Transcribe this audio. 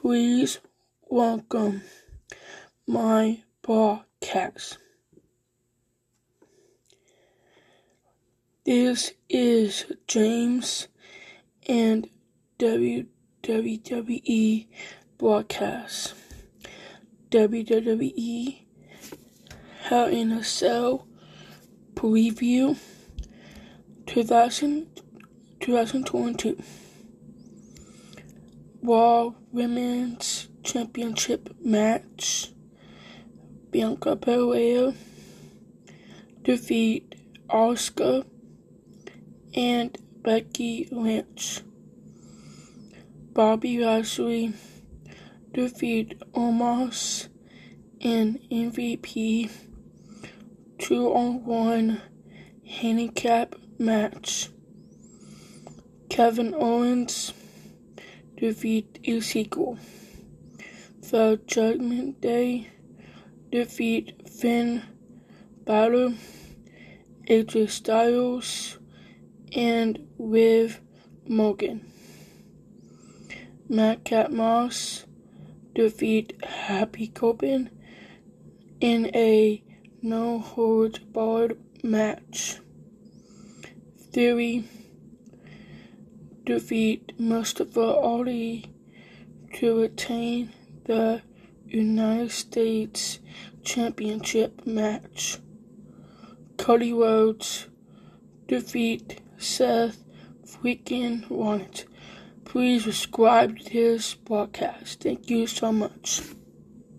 Please welcome my podcast. This is James and WWE broadcast. WWE Hell in a Cell preview 2000, 2022. Raw Women's Championship match. Bianca Belair defeat Asuka and Becky Lynch. Bobby Lashley defeat Omos in MVP two on one handicap match. Kevin Owens defeat Ezekiel. The Judgment Day defeat Finn Balor, AJ Styles, and Liv Morgan. Madcap Moss defeat Happy Corbin in a no holds barred match. Theory defeat Mustafa Ali to retain the United States Championship match. Cody Rhodes defeat Seth freaking Rollins. Please subscribe to this podcast. Thank you so much.